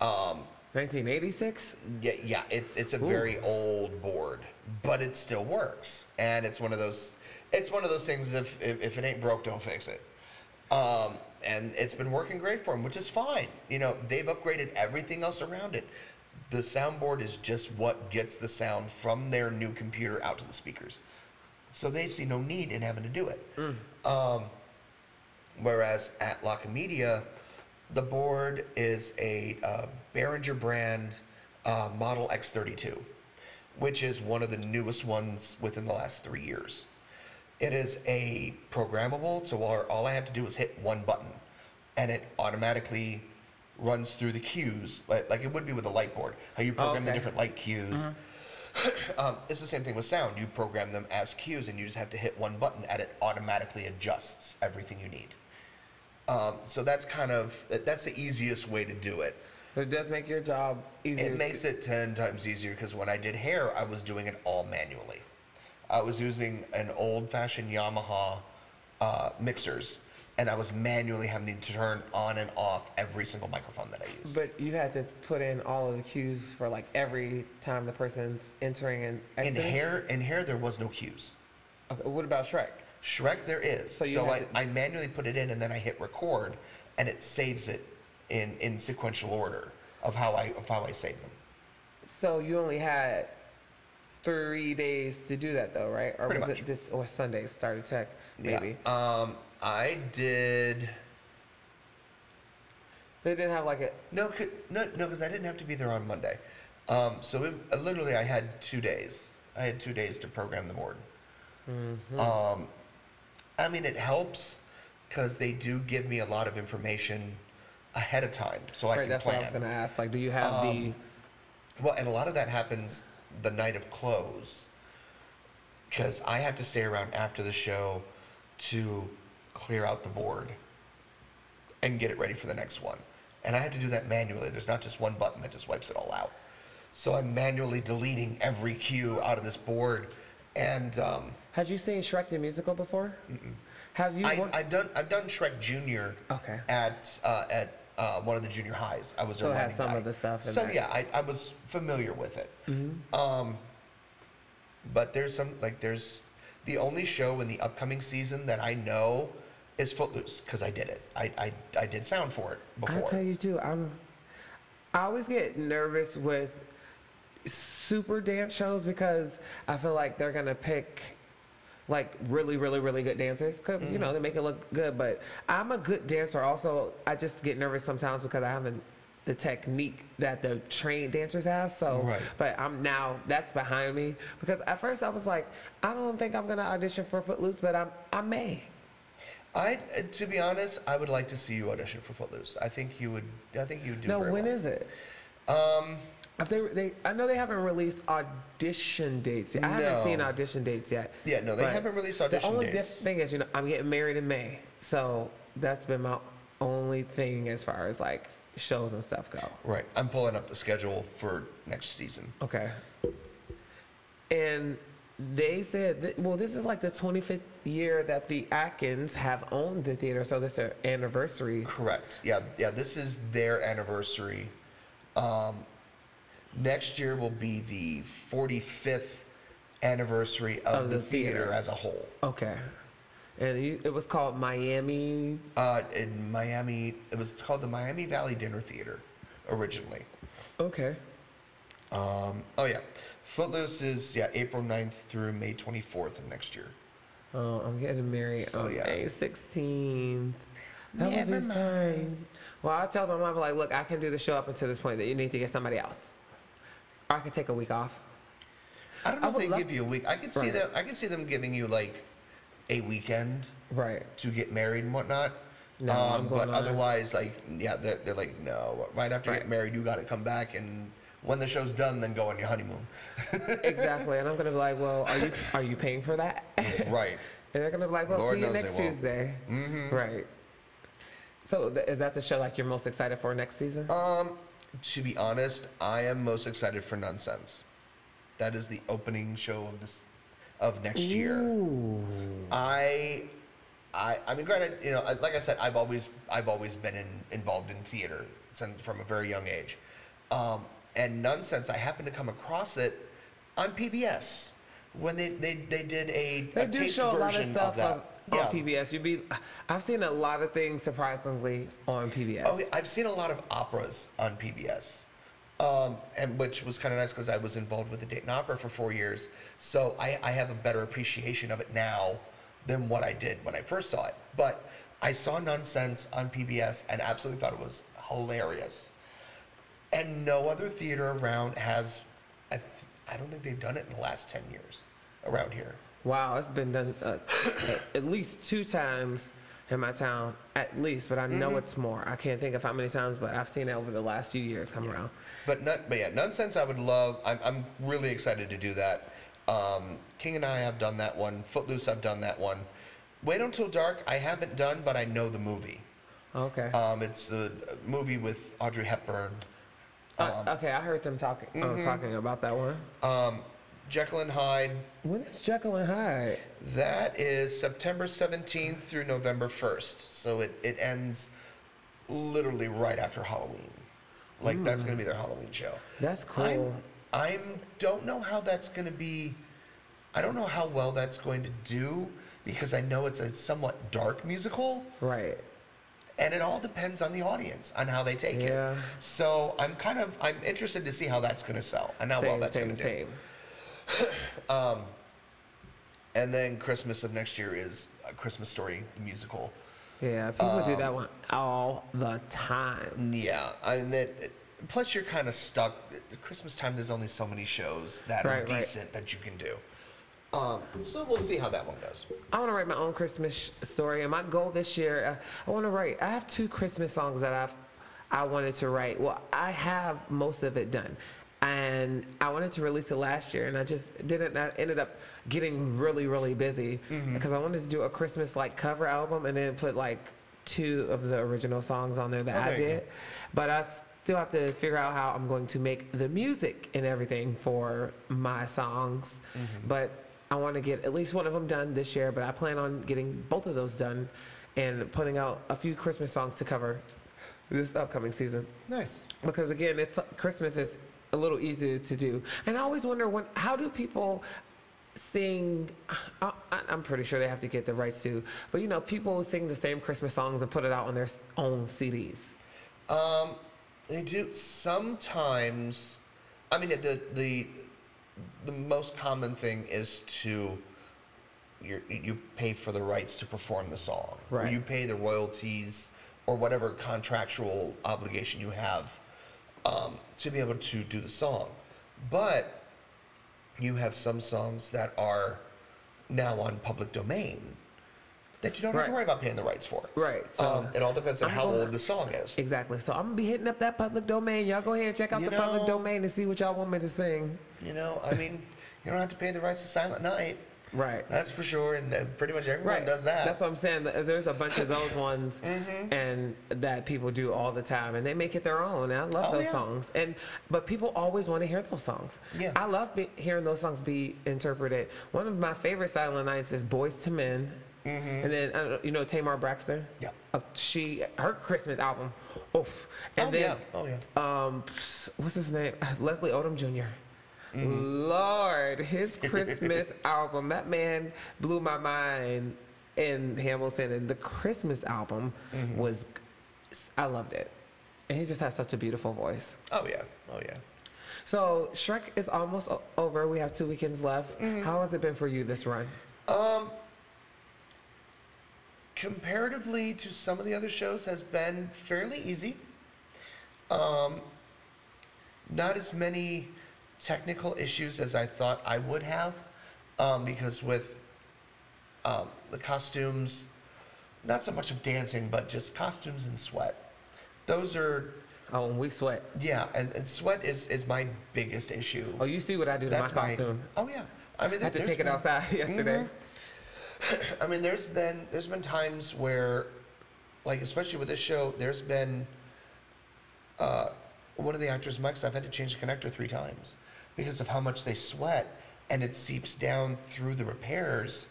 Um, 1986? yeah, yeah, it's it's a very old board, but it still works, and it's one of those it's one of those things. If if, if it ain't broke, don't fix it. Um, and it's been working great for them, which is fine. You know, they've upgraded everything else around it. The soundboard is just what gets the sound from their new computer out to the speakers, so they see no need in having to do it. Um, Whereas at La Comedia, the board is a uh, Behringer brand uh, Model X32, which is one of the newest ones within the last three years. It is a programmable, so all, all I have to do is hit one button, and it automatically runs through the cues, like, like it would be with a light board. How you program the okay. different light cues. um, it's the same thing with sound. You program them as cues, and you just have to hit one button, and it automatically adjusts everything you need. Um, so that's kind of that's the easiest way to do it. But it does make your job easier. It makes it ten times easier because when I did hair, I was doing it all manually. I was using an old-fashioned Yamaha uh, mixers, and I was manually having to turn on and off every single microphone that I used. But you had to put in all of the cues for like every time the person's entering and exiting. In hair, in hair, there was no cues. Okay, what about Shrek? Shrek, there is. So So, you I, to- I manually put it in, and then I hit record, and it saves it in in sequential order of how I of how I save them. So you only had three days to do that though, right? Or Pretty was much. it just or Sunday start started tech Yeah. maybe? Um, I did. They didn't have like a. No, 'cause- no, no, because I didn't have to be there on Monday. Um, so it, uh, literally, I had two days. I had two days to program the board. Mm-hmm. Um, I mean, it helps because they do give me a lot of information ahead of time, so I Right, can that's plan. what I was gonna ask. Like, do you have Um, Well, and a lot of that happens the night of close because I have to stay around after the show to clear out the board and get it ready for the next one. And I have to do that manually. There's not just one button that just wipes it all out. So I'm manually deleting every cue out of this board. And um. Had you seen Shrek the musical before? Have you? I, worked- I've done I've done Shrek Junior Okay. at uh, at uh, one of the junior highs. I was So a it has some guy. of the stuff in So there. yeah, I, I was familiar with it. Mm-hmm. Um, but there's some like there's the only show in the upcoming season that I know is Footloose because I did it. I, I I did sound for it before. I tell you too, I'm. I always get nervous with super dance shows because I feel like they're gonna pick like really, really, really good dancers because you Mm-hmm. know they make it look good. But I'm a good dancer. Also, I just get nervous sometimes because I haven't the technique that the trained dancers have. So, Right. but I'm now that's behind me because at first I was like, I don't think I'm gonna audition for Footloose, but I'm I may. I to be honest, I would like to see you audition for Footloose. I think you would. I think you would do No, when well. is it? Um, If they, they, I know they haven't released audition dates. Yet. I haven't seen audition dates yet. Yeah, no, they But haven't released audition dates. The audition only dates. diff- thing is, you know, I'm getting married in May, so that's been my only thing as far as like shows and stuff go. right. I'm pulling up the schedule for next season. Okay. And they said, that, well, this is like the 25th year that the Atkins have owned the theater, so this is their anniversary. Correct. Yeah, yeah. This is their anniversary. Um, next year will be the 45th anniversary of, Of the, the theater. theater. as a whole. Okay. And you, it was called Miami. Uh, in Miami, it was called the Miami Valley Dinner Theater originally. Okay. Um, oh yeah, Footloose is yeah April 9th through May 24th of next year. Oh, I'm getting married So, on yeah. May 16th. That Never would be fine. Well, I'll tell them, I'm like, look, I can do the show up until this point that you need to get somebody else. I could take a week off. I don't I know if they love- give you a week. I could see Right. them. I could see them giving you like a weekend Right. to get married and whatnot. No, I'm but going on. otherwise, like, yeah, they're, they're like, no. Right after you Right. get married, you got to come back, and when the show's done, then go on your honeymoon. exactly. And I'm going to be like, well, are you are you paying for that? Right. And right. they're going to be like, well, Lord see you knows they next won't. Tuesday. Mm-hmm. Right. So th- is that the show like you're most excited for next season? Um, to be honest, I am most excited for Nonsense. That is the opening show of this of next year. I, I, I mean, granted, you know, like I said, I've always, I've always been in, involved in theater since from a very young age, um, and nonsense. I happened to come across it on PBS when they, they, they did a, They a do taped show a lot of stuff that. On, on PBS. You'd be, I've seen a lot of things surprisingly on PBS. Oh, I've seen a lot of operas on PBS, um, and which was kind of nice because I was involved with the Dayton Opera for four years, so I, I have a better appreciation of it now than what I did when I first saw it. But I saw Nonsense on PBS and absolutely thought it was hilarious. And no other theater around has, I, th- I don't think they've done it in the last ten years around here. Wow, it's been done uh, at least two times in my town, at least, but I know it's more. I can't think of how many times, but I've seen it over the last few years come around. But not, but yeah, nonsense. I would love. I'm, I'm really excited to do that. Um, King and I have done that one. Footloose, I've done that one. Wait until dark. I haven't done, but I know the movie. Okay. Um, it's a movie with Audrey Hepburn. Uh, okay, I heard them talking uh, talking about that one. Um, Jekyll and Hyde. When is Jekyll and Hyde? That is September 17th through November 1st. So it, it ends literally right after Halloween. Like that's going to be their Halloween show. That's cool. I'm, I'm don't know how that's going to be. I don't know how well that's going to do because I know it's a somewhat dark musical, right. and it all depends on the audience on how they take Yeah. it. So I'm kind of I'm interested to see how that's going to sell and how well Same, that's same, going to do. Same. And then Christmas of next year is a Christmas Story musical. Yeah, people do that one all the time. Yeah, and that. Plus, you're kind of stuck. At Christmas time, there's only so many shows that are Right, right. decent that you can do. Um, so we'll see how that one goes. I want to write my own Christmas sh- story, and my goal this year, uh, I want to write. I have two Christmas songs that I've I wanted to write. Well, I have most of it done, and I wanted to release it last year, and I just didn't. I ended up getting really, really busy because I wanted to do a Christmas like cover album, and then put like two of the original songs on there that Oh, I there did. But I still have to figure out how I'm going to make the music and everything for my songs. Mm-hmm. But I want to get at least one of them done this year. But I plan on getting both of those done and putting out a few Christmas songs to cover this upcoming season. Nice. Because again, it's Christmas is a little easier to do. And I always wonder when how do people sing I, I- I'm pretty sure they have to get the rights to, but you know, people sing the same Christmas songs and put it out on their own CDs. Um, they do sometimes. I mean, the the the most common thing is to you you pay for the rights to perform the song, Right. you pay the royalties or whatever contractual obligation you have um, to be able to do the song. But you have some songs that are now on public domain that you don't have to worry about paying the rights for. Right, so um, it all depends on I'm how gonna- old the song is. Exactly. So I'm gonna be hitting up that public domain. Y'all go ahead and check out You the public domain and see what y'all want me to sing. You know, I mean, you don't have to pay the rights to Silent Night. Right. That's for sure, and uh, pretty much everyone Right. does that. That's what I'm saying. There's a bunch of those ones, Mm-hmm. and that people do all the time, and they make it their own. And I love Oh, those yeah. songs. And but people always want to hear those songs. Yeah. I love be- hearing those songs be interpreted. One of my favorite Silent Nights is "Boyz II Men," and then I don't know, you know Tamar Braxton. Mm-hmm. Yeah. Uh, she her Christmas album. Oof. And oh then yeah, oh yeah. um, what's his name? Leslie Odom Jr. Mm-hmm. Lord, his Christmas album, that man blew my mind in Hamilton. And the Christmas album Mm-hmm. was, I loved it. And he just has such a beautiful voice. Oh yeah, oh yeah. So Shrek is almost o- over. We have two weekends left. Mm-hmm. How has it been for you this run? Um, comparatively to some of the other shows, has been fairly easy. Um, not as many technical issues as I thought I would have, um, because with um, the costumes, not so much of dancing, but just costumes and sweat. Those are Oh, and we sweat. yeah, and, and sweat is is my biggest issue. Oh, you see what I do to my costume. Oh yeah, I mean I had to take it outside yesterday. I mean, there's been there's been times where, like especially with this show, there's been uh, one of the actors' mics. I've had to change the connector three times because of how much they sweat, and it seeps down through the repairs,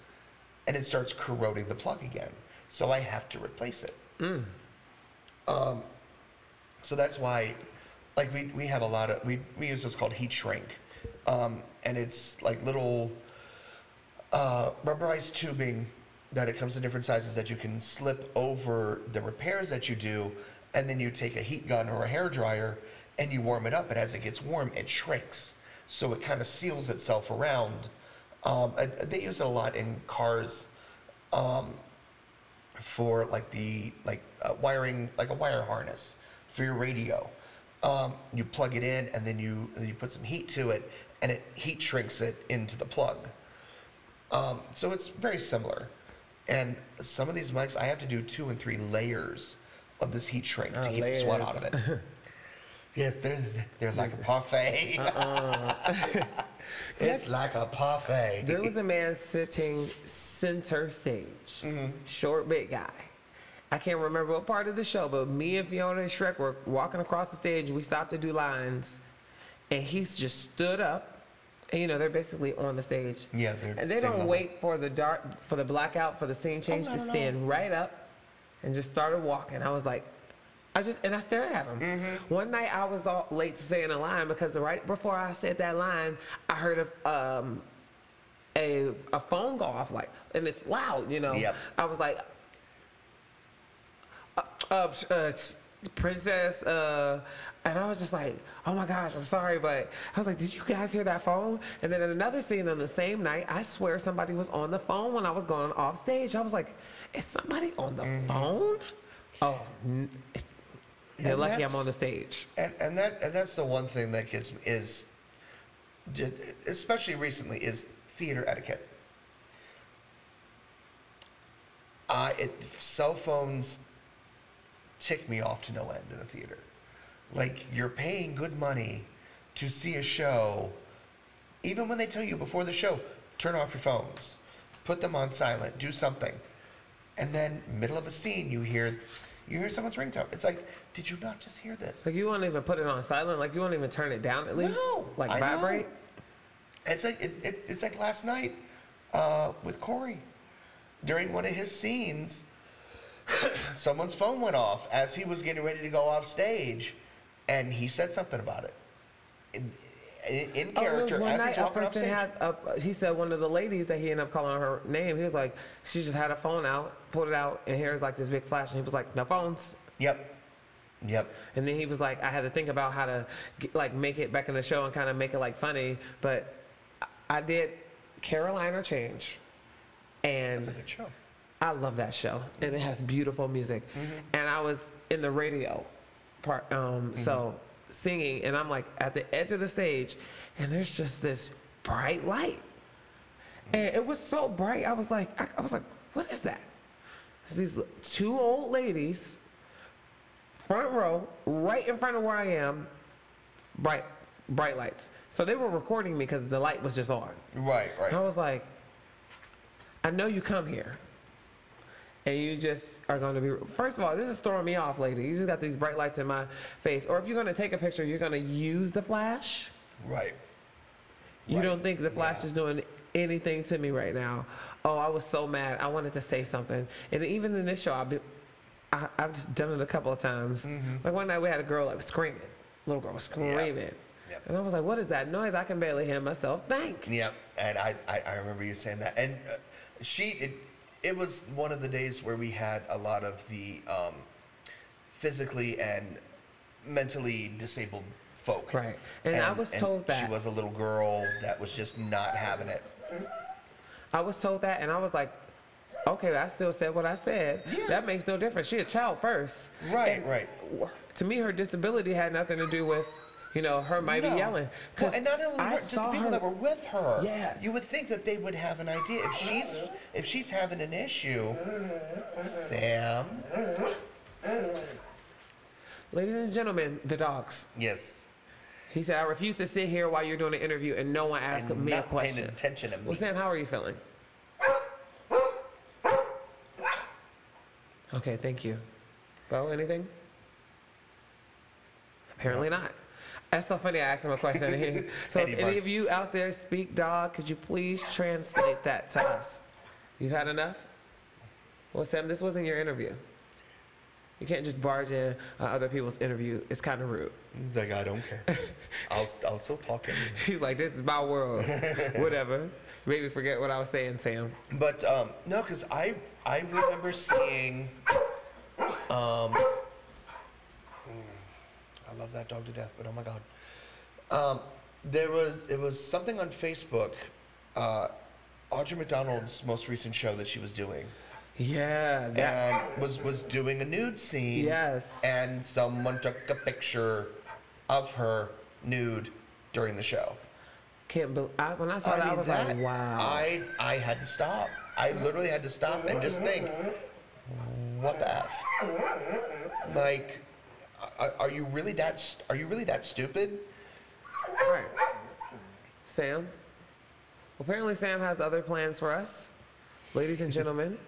and it starts corroding the plug again. So I have to replace it. Um, so that's why, like we we have a lot of we we use what's called heat shrink, um, and it's like little uh, rubberized tubing that it comes in different sizes that you can slip over the repairs that you do, and then you take a heat gun or a hair dryer and you warm it up, and as it gets warm, it shrinks, so it kind of seals itself around. Um, and they use it a lot in cars um, for like the like uh, wiring, like a wire harness for your radio. Um, you plug it in, and then you you put some heat to it, and it heat shrinks it into the plug. Um, so it's very similar. And some of these mics, I have to do two and three layers of this heat shrink to Oh, keep the sweat out of it. yes, they're they're like a parfait. it's like a parfait. There was a man sitting center stage, Mm-hmm. short, big guy. I can't remember what part of the show, but me and Fiona and Shrek were walking across the stage. We stopped to do lines, and he just stood up. And you know they're basically on the stage. Yeah, they're. And they don't level. wait for the dark for the blackout for the scene change no, to no, no. stand right up and just started walking. I was like, I just and I stared at him. Mm-hmm. One night I was all late to saying a line because right before I said that line, I heard of um, a a phone go off like, and it's loud, you know. Yep. I was like, uh, uh, uh, princess, uh, and I was just like, oh my gosh, I'm sorry, but I was like, did you guys hear that phone? And then in another scene on the same night, I swear somebody was on the phone when I was going off stage. I was like, is somebody on the phone? Oh, n- they're And lucky I'm on the stage. And, and that and that's the one thing that gets is, just, especially recently, is theater etiquette. I it, cell phones tick me off to no end in a theater. Like you're paying good money to see a show, even when they tell you before the show, turn off your phones, put them on silent, do something, and then middle of a scene you hear, you hear someone's ringtone. It's like, did you not just hear this? Like you won't even put it on silent. Like you won't even turn it down at least. No, Like I know. vibrate. It's like it, it, it's like last night uh, with Corey. During one of his scenes, someone's phone went off as he was getting ready to go off stage, and he said something about it. In, in, in Oh, character, one as night he's walking off stage. had. A, he said one of the ladies that he ended up calling her name. He was like, she just had a phone out, pulled it out, and here's like this big flash, and he was like, no phones. Yep. Yep. And then he was like, I had to think about how to get, like make it back in the show and kind of make it like funny. But I- did Caroline, or Change, and It's a good show. I love that show, and it has beautiful music. And I was in the radio part, um, so singing, and I'm like at the edge of the stage, and there's just this bright light, and it was so bright. I was like, I, I was like, what is that? It's these two old ladies, front row, right in front of where I am, bright, bright lights. So they were recording me because the light was just on. Right. Right. And I was like, I know you come here. And you just are going to be. First of all, this is throwing me off, lady. You just got these bright lights in my face. Or if you're going to take a picture, you're going to use the flash. Right. You Right. don't think the flash Yeah. is doing anything to me right now. Oh, I was so mad. I wanted to say something. And even in this show, I've been, I, I've just done it a couple of times. Like one night we had a girl like screaming. Little girl was screaming. Yep. And I was like, what is that noise? I can barely hear myself think. Yep, and I, I, I remember you saying that. And uh, she, it, it was one of the days where we had a lot of the um, physically and mentally disabled folk. Right. And I was told that. She was a little girl that was just not having it. I was told that, and I was like, okay, I still said what I said. That makes no difference. She a child first. Right, And right. To me, her disability had nothing to do with, you know, her might No. be yelling. Well, and not only I her, just the people her- that were with her. Yeah. You would think that they would have an idea. If she's if she's having an issue, Sam. Ladies and gentlemen, the dogs. Yes. He said, I refuse to sit here while you're doing an interview and no one asks And me a not paying attention to me. Well, Sam, how are you feeling? Okay, thank you. Bo, anything? Apparently not. That's so funny. I asked him a question. and he- so, if Eddie any of you out there speak dog, could you please translate that to us? You had enough? Well, Sam, this wasn't your interview. You can't just barge in uh, other people's interview. It's kind of rude. He's like, I don't care. I'll, I'll still talk anyway. He's like, this is my world. Whatever. Made me forget what I was saying, Sam. But um, no, because I I remember seeing. Um, I love that dog to death, but oh my god. Um, there was it was something on Facebook. Uh, Audra McDonald's most recent show that she was doing, Yeah, that. and was was doing a nude scene. Yes. And someone took a picture of her nude during the show. Can't believe. I, when I saw that, I was that- like, wow. I I had to stop. I literally had to stop and just think, what the f? Like, are, are you really that? st- Are you really that stupid? Right. Sam. Apparently, Sam has other plans for us, ladies and gentlemen.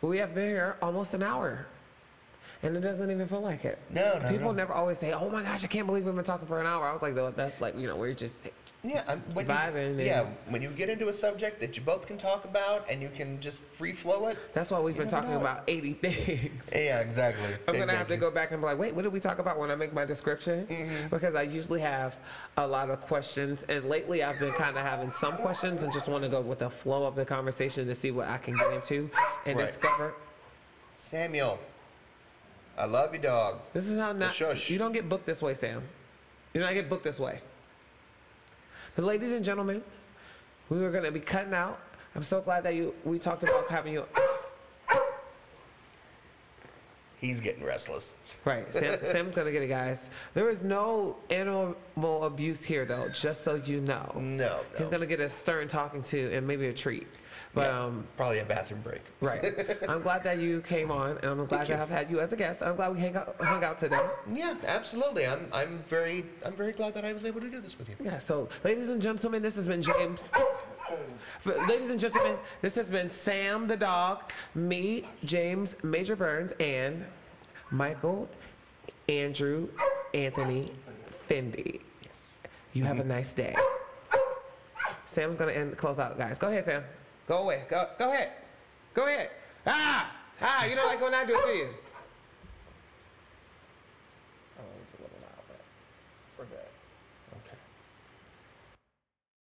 but we have been here almost an hour, and it doesn't even feel like it. No, no, People no. never always say, "Oh my gosh, I can't believe we've been talking for an hour." I was like, "Though that's like you know we're just." Yeah, I'm, when Vibing You, yeah, when you get into a subject that you both can talk about and you can just free flow it. That's why we've been talking know. about 80 things. Yeah, exactly. I'm gonna have to go back and be like, wait, what did we talk about when I make my description? Mm-hmm. Because I usually have a lot of questions, and lately I've been kind of having some questions and just want to go with the flow of the conversation to see what I can get into and Right. discover. Samuel. I love you, dog. This is how not. shush. You don't get booked this way, Sam. You don't get booked this way. But ladies and gentlemen, we were gonna be cutting out. I'm so glad that you. We talked about having you. He's getting restless. Right, Sam, Sam's gonna get it, guys. There is no animal abuse here, though. Just so you know. No, no. He's gonna get a stern talking to and maybe a treat. But Yeah, um, probably a bathroom break. right. I'm glad that you came on, and I'm glad to you. have had you as a guest. I'm glad we hang out, hung out today. Yeah, absolutely. I'm I'm very I'm very glad that I was able to do this with you. Yeah, so ladies and gentlemen, this has been James. Ladies and gentlemen, this has been Sam the dog, me, James Major Burns, and Michael Andrew Anthony Fendi. Yes. You have a nice day. Sam's gonna end close out, guys. Go ahead, Sam. Go away. Go go ahead. Go ahead. Ah! Ah, you don't like when I do it, do you?